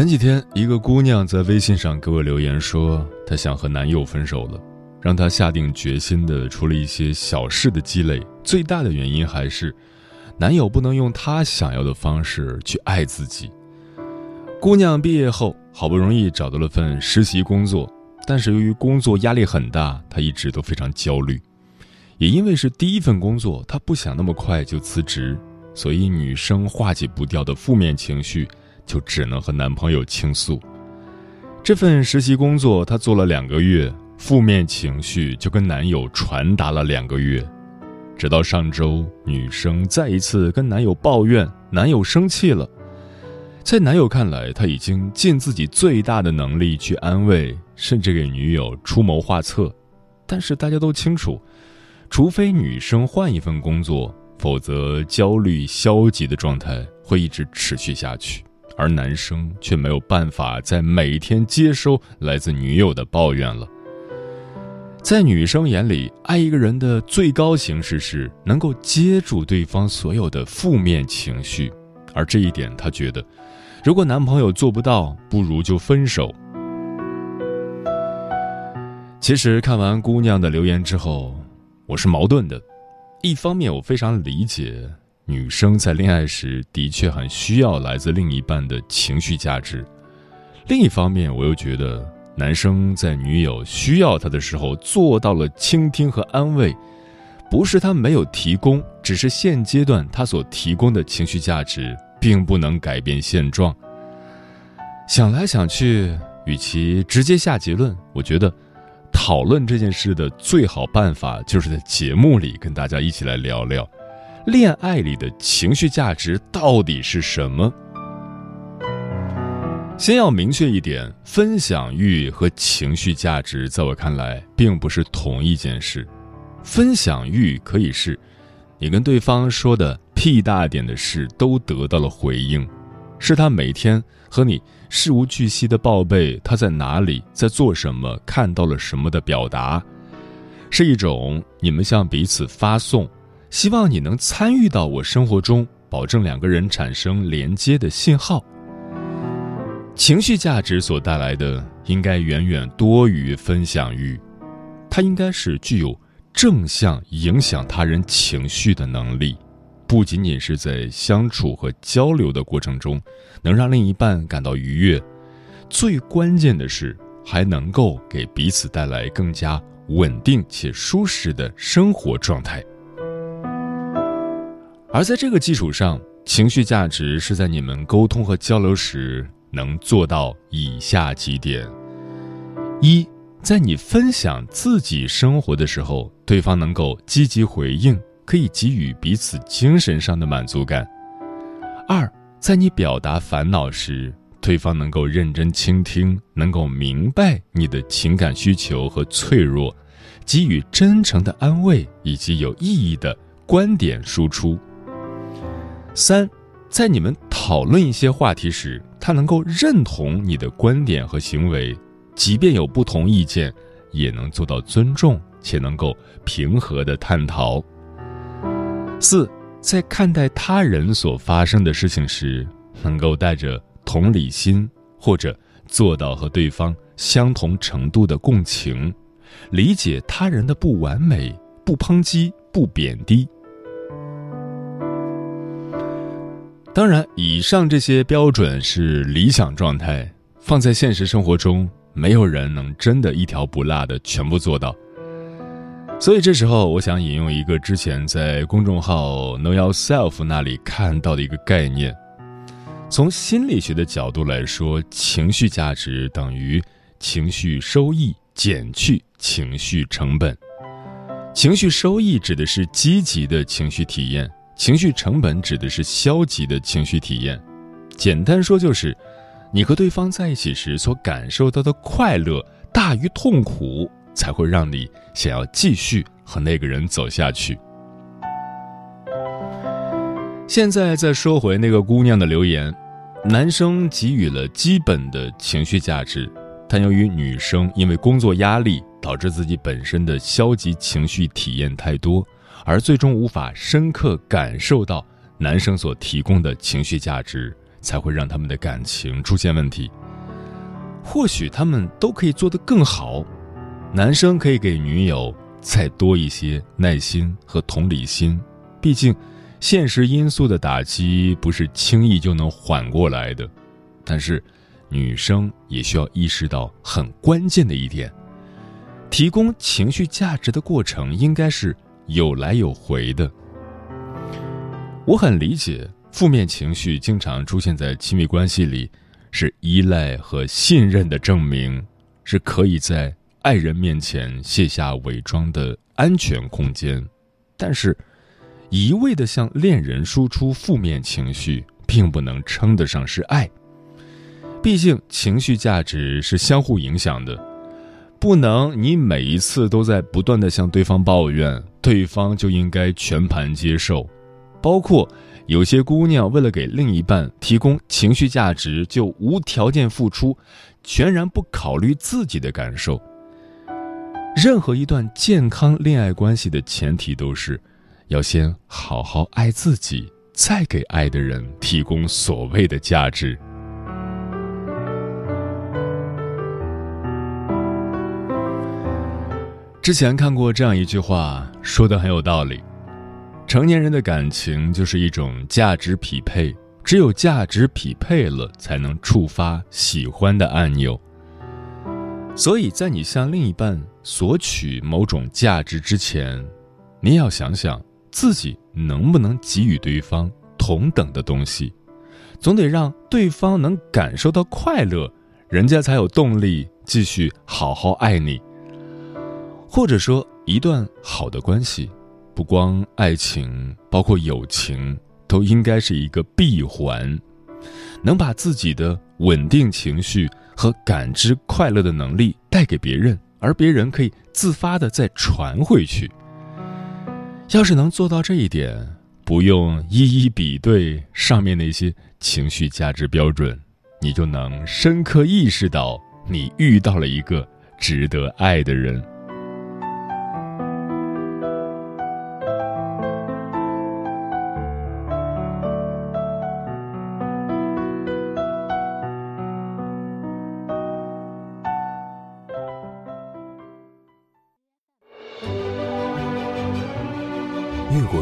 前几天，一个姑娘在微信上给我留言说，她想和男友分手了，让她下定决心的，除了一些小事的积累，最大的原因还是，男友不能用她想要的方式去爱自己。姑娘毕业后，好不容易找到了份实习工作，但是由于工作压力很大，她一直都非常焦虑。也因为是第一份工作，她不想那么快就辞职，所以女生化解不掉的负面情绪。就只能和男朋友倾诉。这份实习工作她做了两个月，负面情绪就跟男友传达了两个月，直到上周，女生再一次跟男友抱怨，男友生气了。在男友看来，他已经尽自己最大的能力去安慰，甚至给女友出谋划策。但是大家都清楚，除非女生换一份工作，否则焦虑消极的状态会一直持续下去。而男生却没有办法在每天接收来自女友的抱怨了。在女生眼里，爱一个人的最高形式是能够接住对方所有的负面情绪，而这一点她觉得，如果男朋友做不到，不如就分手。其实看完姑娘的留言之后，我是矛盾的，一方面我非常理解。女生在恋爱时的确很需要来自另一半的情绪价值，另一方面，我又觉得男生在女友需要他的时候做到了倾听和安慰，不是他没有提供，只是现阶段他所提供的情绪价值并不能改变现状。想来想去，与其直接下结论，我觉得讨论这件事的最好办法就是在节目里跟大家一起来聊聊。恋爱里的情绪价值到底是什么？先要明确一点，分享欲和情绪价值，在我看来，并不是同一件事。分享欲可以是，你跟对方说的屁大点的事都得到了回应，是他每天和你事无巨细的报备他在哪里，在做什么，看到了什么的表达，是一种你们向彼此发送。希望你能参与到我生活中，保证两个人产生连接的信号。情绪价值所带来的应该远远多于分享欲，它应该是具有正向影响他人情绪的能力，不仅仅是在相处和交流的过程中能让另一半感到愉悦，最关键的是还能够给彼此带来更加稳定且舒适的生活状态。而在这个基础上，情绪价值是在你们沟通和交流时能做到以下几点：一，在你分享自己生活的时候，对方能够积极回应，可以给予彼此精神上的满足感；二，在你表达烦恼时，对方能够认真倾听，能够明白你的情感需求和脆弱，给予真诚的安慰以及有意义的观点输出。三，在你们讨论一些话题时，他能够认同你的观点和行为，即便有不同意见，也能做到尊重且能够平和的探讨。四，在看待他人所发生的事情时，能够带着同理心，或者做到和对方相同程度的共情，理解他人的不完美，不抨击，不贬低。当然，以上这些标准是理想状态，放在现实生活中，没有人能真的一条不落的全部做到。所以这时候，我想引用一个之前在公众号 Know Yourself 那里看到的一个概念。从心理学的角度来说，情绪价值等于情绪收益减去情绪成本。情绪收益指的是积极的情绪体验，情绪成本指的是消极的情绪体验。简单说就是，你和对方在一起时所感受到的快乐大于痛苦。才会让你想要继续和那个人走下去。现在再说回那个姑娘的留言，男生给予了基本的情绪价值，但由于女生因为工作压力导致自己本身的消极情绪体验太多，而最终无法深刻感受到男生所提供的情绪价值，才会让他们的感情出现问题。或许他们都可以做得更好。男生可以给女友再多一些耐心和同理心，毕竟，现实因素的打击不是轻易就能缓过来的。但是，女生也需要意识到很关键的一点：提供情绪价值的过程应该是有来有回的。我很理解，负面情绪经常出现在亲密关系里，是依赖和信任的证明，是可以在。爱人面前卸下伪装的安全空间，但是，一味的向恋人输出负面情绪，并不能称得上是爱。毕竟，情绪价值是相互影响的，不能你每一次都在不断的向对方抱怨，对方就应该全盘接受。包括有些姑娘为了给另一半提供情绪价值，就无条件付出，全然不考虑自己的感受。任何一段健康恋爱关系的前提都是，要先好好爱自己，再给爱的人提供所谓的价值。之前看过这样一句话，说的很有道理：成年人的感情就是一种价值匹配，只有价值匹配了，才能触发喜欢的按钮。所以在你向另一半索取某种价值之前，你要想想自己能不能给予对方同等的东西，总得让对方能感受到快乐，人家才有动力继续好好爱你。或者说，一段好的关系，不光爱情，包括友情，都应该是一个闭环，能把自己的稳定情绪。和感知快乐的能力带给别人，而别人可以自发的再传回去。要是能做到这一点，不用一一比对上面那些情绪价值标准，你就能深刻意识到你遇到了一个值得爱的人。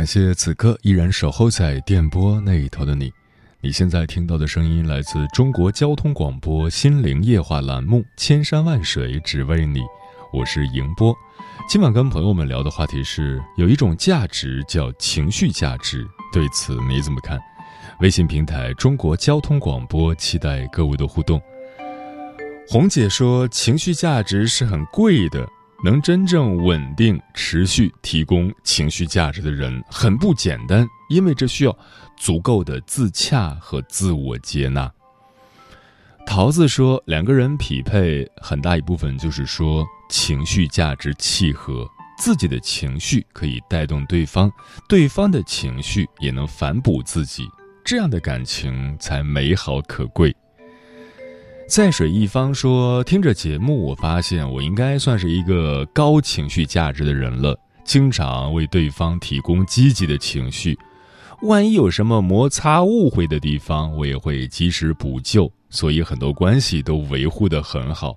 感谢此刻依然守候在电波那一头的你。你现在听到的声音来自中国交通广播心灵夜话栏目《千山万水只为你》，我是迎波。今晚跟朋友们聊的话题是：有一种价值叫情绪价值，对此你怎么看？微信平台中国交通广播期待各位的互动。红姐说，情绪价值是很贵的。能真正稳定、持续提供情绪价值的人很不简单，因为这需要足够的自洽和自我接纳。桃子说，两个人匹配很大一部分就是说情绪价值契合，自己的情绪可以带动对方，对方的情绪也能反哺自己，这样的感情才美好可贵。在水一方说：“听着节目，我发现我应该算是一个高情绪价值的人了，经常为对方提供积极的情绪。万一有什么摩擦、误会的地方，我也会及时补救，所以很多关系都维护得很好。”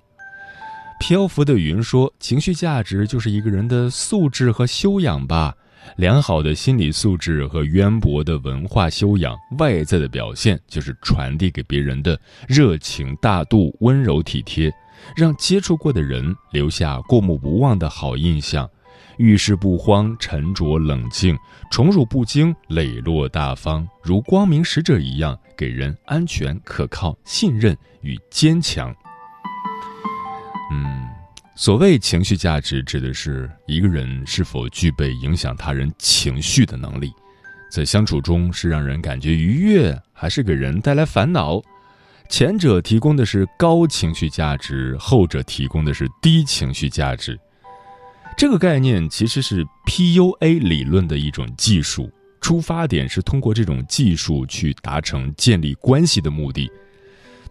漂浮的云说：“情绪价值就是一个人的素质和修养吧。良好的心理素质和渊博的文化修养，外在的表现就是传递给别人的热情、大度、温柔、体贴，让接触过的人留下过目不忘的好印象。遇事不慌，沉着冷静，宠辱不惊，磊落大方，如光明使者一样，给人安全、可靠、信任与坚强。”嗯，所谓情绪价值，指的是一个人是否具备影响他人情绪的能力，在相处中是让人感觉愉悦，还是给人带来烦恼？前者提供的是高情绪价值，后者提供的是低情绪价值。这个概念其实是 PUA 理论的一种技术，出发点是通过这种技术去达成建立关系的目的。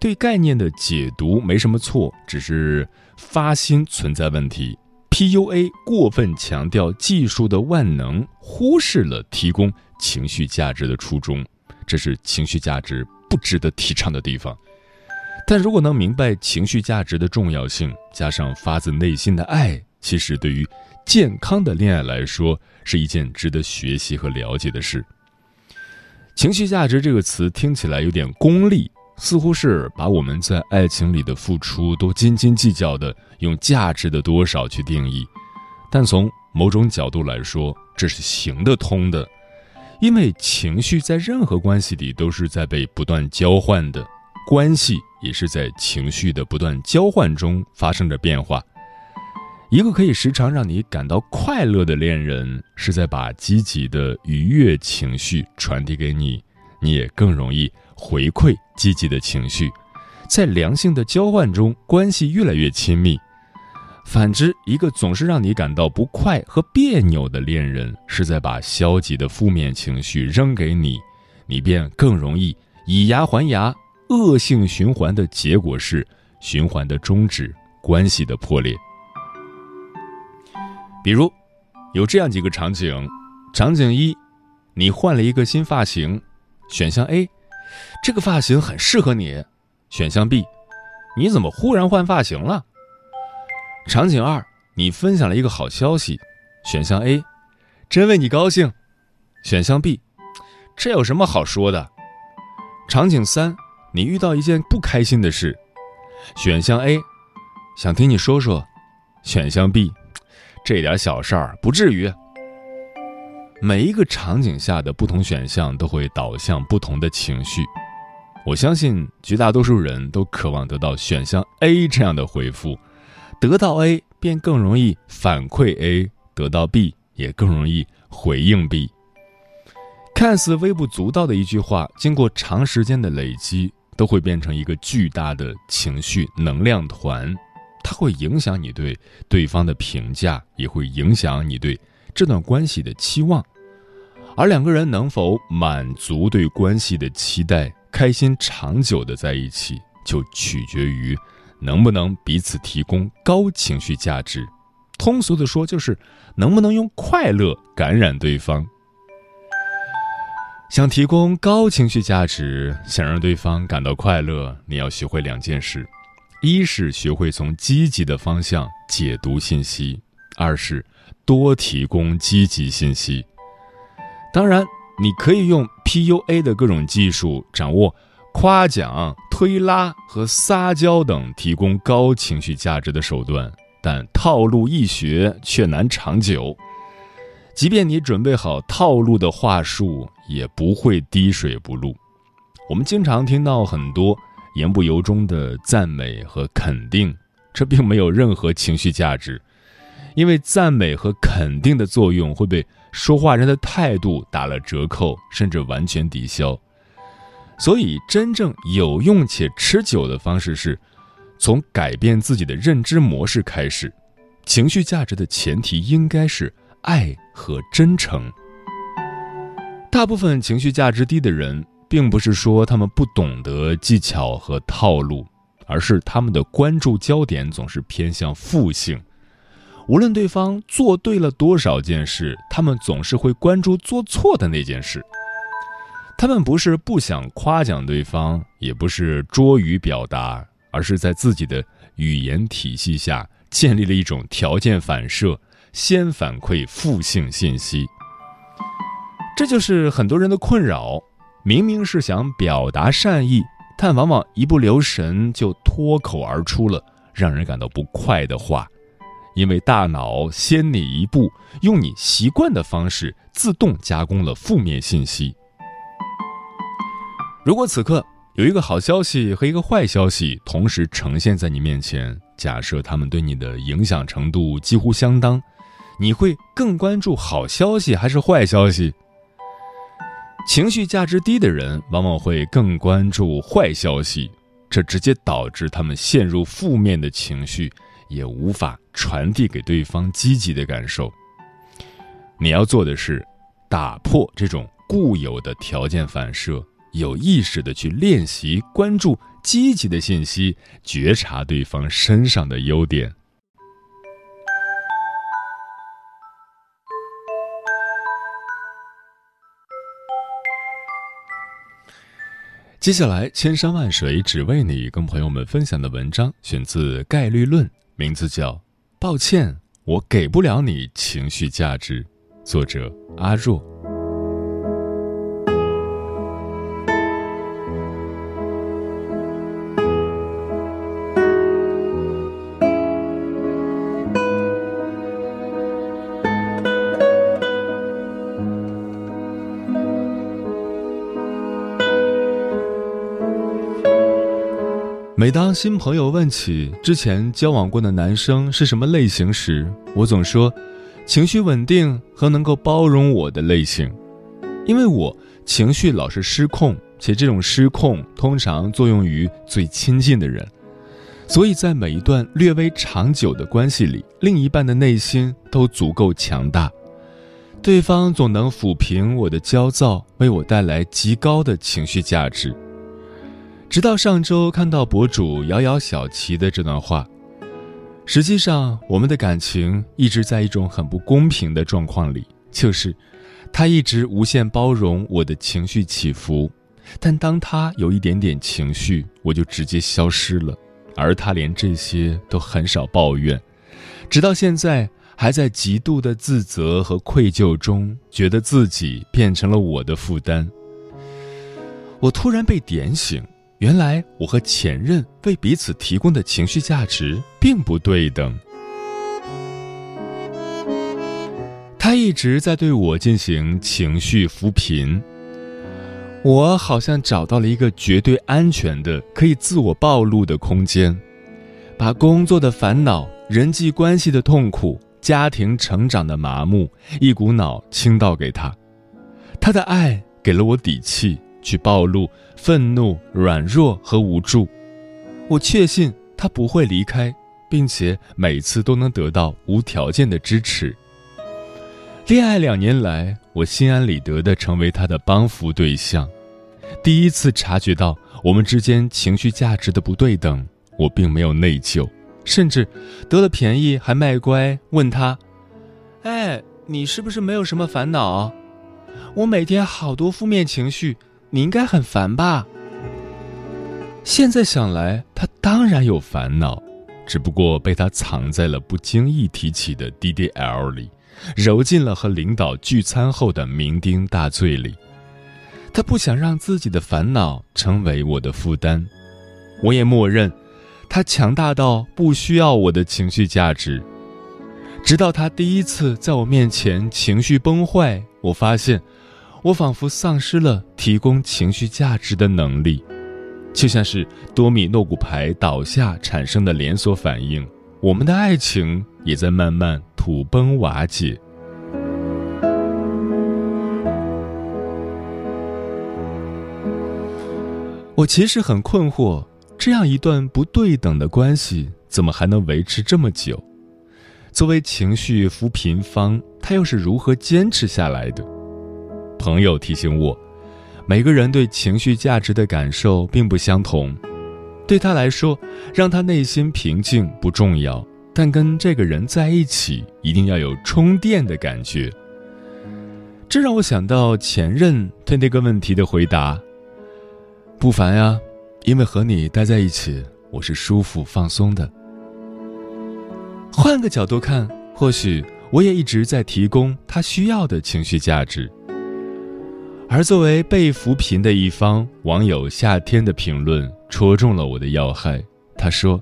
对概念的解读没什么错，只是。发心存在问题，PUA 过分强调技术的万能，忽视了提供情绪价值的初衷，这是情绪价值不值得提倡的地方。但如果能明白情绪价值的重要性，加上发自内心的爱，其实对于健康的恋爱来说，是一件值得学习和了解的事。情绪价值这个词听起来有点功利。似乎是把我们在爱情里的付出都斤斤计较的用价值的多少去定义，但从某种角度来说，这是行得通的，因为情绪在任何关系里都是在被不断交换的，关系也是在情绪的不断交换中发生着变化。一个可以时常让你感到快乐的恋人，是在把积极的愉悦情绪传递给你，你也更容易。回馈积极的情绪，在良性的交换中，关系越来越亲密。反之，一个总是让你感到不快和别扭的恋人，是在把消极的负面情绪扔给你，你便更容易以牙还牙。恶性循环的结果是循环的终止，关系的破裂。比如，有这样几个场景：场景一，你换了一个新发型，选项 A。这个发型很适合你，选项 B，你怎么忽然换发型了？场景二，你分享了一个好消息，选项 A，真为你高兴，选项 B，这有什么好说的？场景三，你遇到一件不开心的事，选项 A，想听你说说，选项 B，这点小事儿不至于。每一个场景下的不同选项都会导向不同的情绪。我相信绝大多数人都渴望得到选项 A 这样的回复，得到 A 便更容易反馈 A，得到 B 也更容易回应 B。看似微不足道的一句话，经过长时间的累积，都会变成一个巨大的情绪能量团，它会影响你对对方的评价，也会影响你对这段关系的期望。而两个人能否满足对关系的期待，开心长久的在一起，就取决于能不能彼此提供高情绪价值。通俗的说，就是能不能用快乐感染对方。想提供高情绪价值，想让对方感到快乐，你要学会两件事：一是学会从积极的方向解读信息；二是多提供积极信息。当然，你可以用 PUA 的各种技术，掌握夸奖、推拉和撒娇等提供高情绪价值的手段，但套路易学却难长久。即便你准备好套路的话术，也不会滴水不漏。我们经常听到很多言不由衷的赞美和肯定，这并没有任何情绪价值，因为赞美和肯定的作用会被。说话人的态度打了折扣，甚至完全抵消。所以，真正有用且持久的方式是，从改变自己的认知模式开始。情绪价值的前提应该是爱和真诚。大部分情绪价值低的人，并不是说他们不懂得技巧和套路，而是他们的关注焦点总是偏向负性。无论对方做对了多少件事，他们总是会关注做错的那件事。他们不是不想夸奖对方，也不是拙于表达，而是在自己的语言体系下建立了一种条件反射，先反馈负性信息。这就是很多人的困扰。明明是想表达善意，但往往一不留神就脱口而出了让人感到不快的话，因为大脑先你一步，用你习惯的方式自动加工了负面信息。如果此刻有一个好消息和一个坏消息同时呈现在你面前，假设他们对你的影响程度几乎相当，你会更关注好消息还是坏消息？情绪价值低的人往往会更关注坏消息，这直接导致他们陷入负面的情绪，也无法传递给对方积极的感受。你要做的是，打破这种固有的条件反射，有意识的去练习关注积极的信息，觉察对方身上的优点。接下来，千山万水只为你，跟朋友们分享的文章选自《概率论》，名字叫《抱歉，我给不了你情绪价值》，作者阿若。每当新朋友问起之前交往过的男生是什么类型时，我总说，情绪稳定和能够包容我的类型，因为我情绪老是失控，且这种失控通常作用于最亲近的人，所以在每一段略微长久的关系里，另一半的内心都足够强大，对方总能抚平我的焦躁，为我带来极高的情绪价值。直到上周看到博主遥遥小琪的这段话，实际上我们的感情一直在一种很不公平的状况里，就是他一直无限包容我的情绪起伏，但当他有一点点情绪，我就直接消失了，而他连这些都很少抱怨，直到现在还在极度的自责和愧疚中，觉得自己变成了我的负担。我突然被点醒。原来我和前任为彼此提供的情绪价值并不对等。他一直在对我进行情绪扶贫，我好像找到了一个绝对安全的、可以自我暴露的空间，把工作的烦恼、人际关系的痛苦、家庭成长的麻木，一股脑倾倒给他。他的爱给了我底气。去暴露愤怒、软弱和无助，我确信他不会离开，并且每次都能得到无条件的支持。恋爱两年来，我心安理得地成为他的帮扶对象。第一次察觉到我们之间情绪价值的不对等，我并没有内疚，甚至得了便宜还卖乖，问他：“哎，你是不是没有什么烦恼？我每天好多负面情绪。”你应该很烦吧？现在想来，他当然有烦恼，只不过被他藏在了不经意提起的 DDL 里，揉进了和领导聚餐后的酩酊大醉里。他不想让自己的烦恼成为我的负担，我也默认，他强大到不需要我的情绪价值。直到他第一次在我面前情绪崩坏，我发现。我仿佛丧失了提供情绪价值的能力，就像是多米诺骨牌倒下产生的连锁反应，我们的爱情也在慢慢土崩瓦解。我其实很困惑，这样一段不对等的关系，怎么还能维持这么久？作为情绪扶贫方，他又是如何坚持下来的？朋友提醒我，每个人对情绪价值的感受并不相同。对他来说，让他内心平静不重要，但跟这个人在一起，一定要有充电的感觉。这让我想到前任对那个问题的回答：不烦呀，因为和你待在一起，我是舒服放松的。换个角度看，或许我也一直在提供他需要的情绪价值。而作为被扶贫的一方，网友夏天的评论戳中了我的要害。他说：“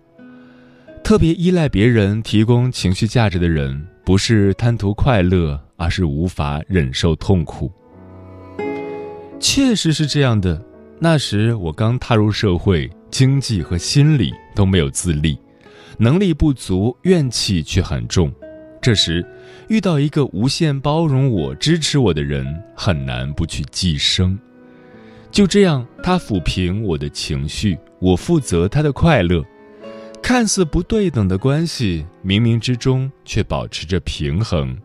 特别依赖别人提供情绪价值的人，不是贪图快乐。”而是无法忍受痛苦。确实是这样的。那时我刚踏入社会，经济和心理都没有自立，能力不足，怨气却很重。这时遇到一个无限包容我、支持我的人，很难不去寄生。就这样，他抚平我的情绪，我负责他的快乐。看似不对等的关系，冥冥之中却保持着平衡。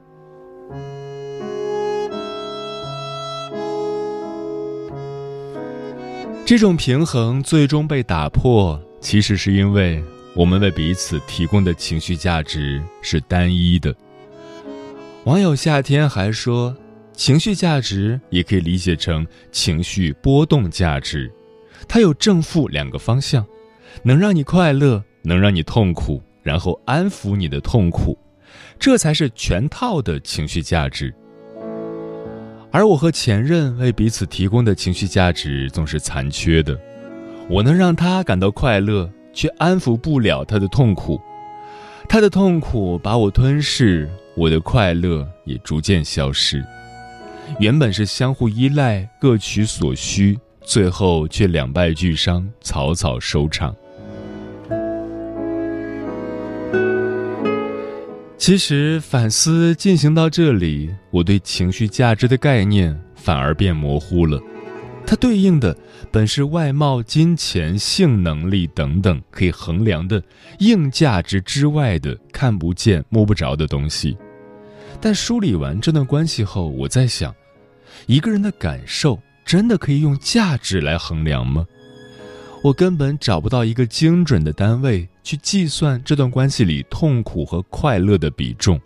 这种平衡最终被打破，其实是因为我们为彼此提供的情绪价值是单一的。网友夏天还说，情绪价值也可以理解成情绪波动价值，它有正负两个方向，能让你快乐，能让你痛苦，然后安抚你的痛苦，这才是全套的情绪价值。而我和前任为彼此提供的情绪价值总是残缺的，我能让他感到快乐，却安抚不了他的痛苦，他的痛苦把我吞噬，我的快乐也逐渐消失。原本是相互依赖、各取所需，最后却两败俱伤，草草收场。其实反思进行到这里，我对情绪价值的概念反而变模糊了。它对应的本是外貌、金钱、性能力等等可以衡量的硬价值之外的看不见、摸不着的东西。但梳理完这段关系后，我在想，一个人的感受真的可以用价值来衡量吗？我根本找不到一个精准的单位去计算这段关系里痛苦和快乐的比重。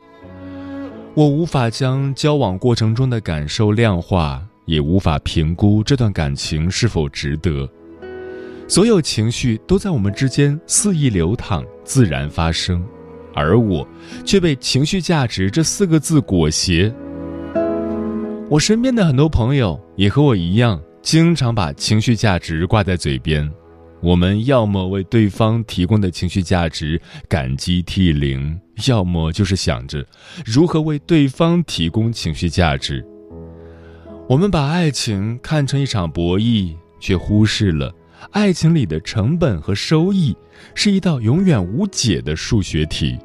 我无法将交往过程中的感受量化，也无法评估这段感情是否值得。所有情绪都在我们之间肆意流淌，自然发生，而我却被“情绪价值”这四个字裹挟。我身边的很多朋友也和我一样，经常把情绪价值挂在嘴边。我们要么为对方提供的情绪价值感激涕零，要么就是想着如何为对方提供情绪价值。我们把爱情看成一场博弈，却忽视了爱情里的成本和收益是一道永远无解的数学题。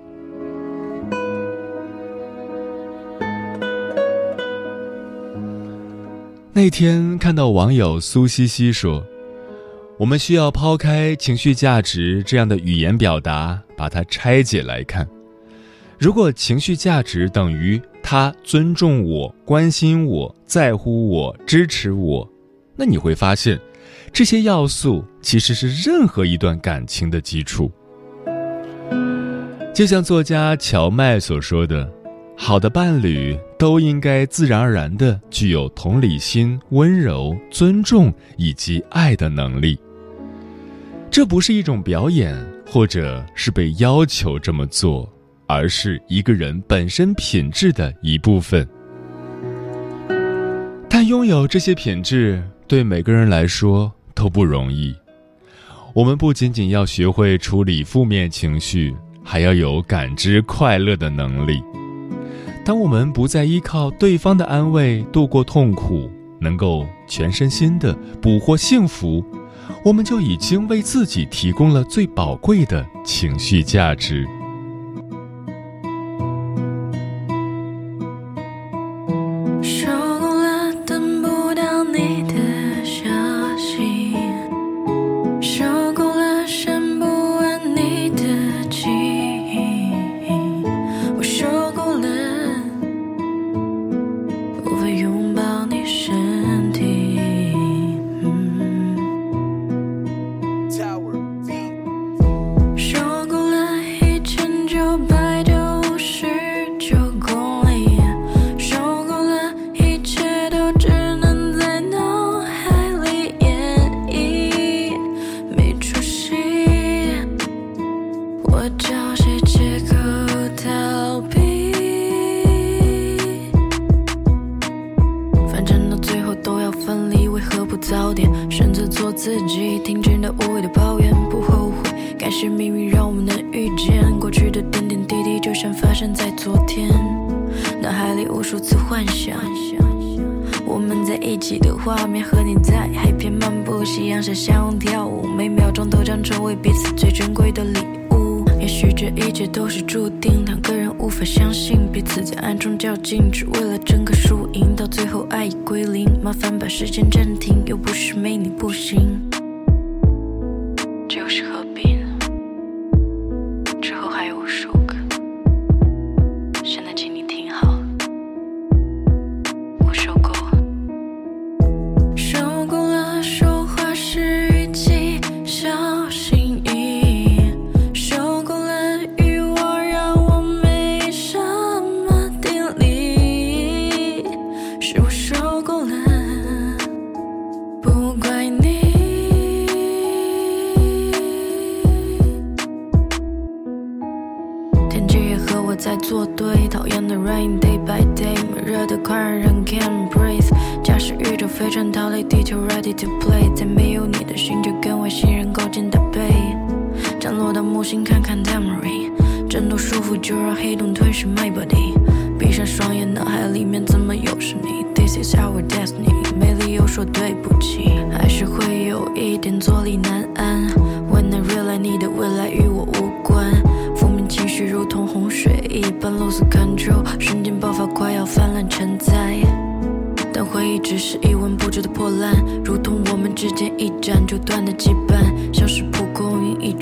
那天看到网友苏西西说。我们需要抛开情绪价值这样的语言表达，把它拆解来看。如果情绪价值等于他尊重我、关心我、在乎我、支持我，那你会发现，这些要素其实是任何一段感情的基础。就像作家乔麦所说的：“好的伴侣都应该自然而然的具有同理心、温柔、尊重以及爱的能力。”这不是一种表演，或者是被要求这么做，而是一个人本身品质的一部分。但拥有这些品质，对每个人来说都不容易。我们不仅仅要学会处理负面情绪，还要有感知快乐的能力。当我们不再依靠对方的安慰度过痛苦，能够全身心的捕获幸福。我们就已经为自己提供了最宝贵的情绪价值。无谓的抱怨不后悔，感谢命运让我们能遇见。过去的点点滴滴就像发生在昨天，脑海里无数次幻想，我们在一起的画面。和你在海边漫步，夕阳下相拥跳舞，每秒钟都将成为彼此最珍贵的礼物。也许这一切都是注定，两个人无法相信彼此，在暗中较劲，只为了争个输赢，到最后爱已归零。麻烦把时间暂停，又不是没你不行。只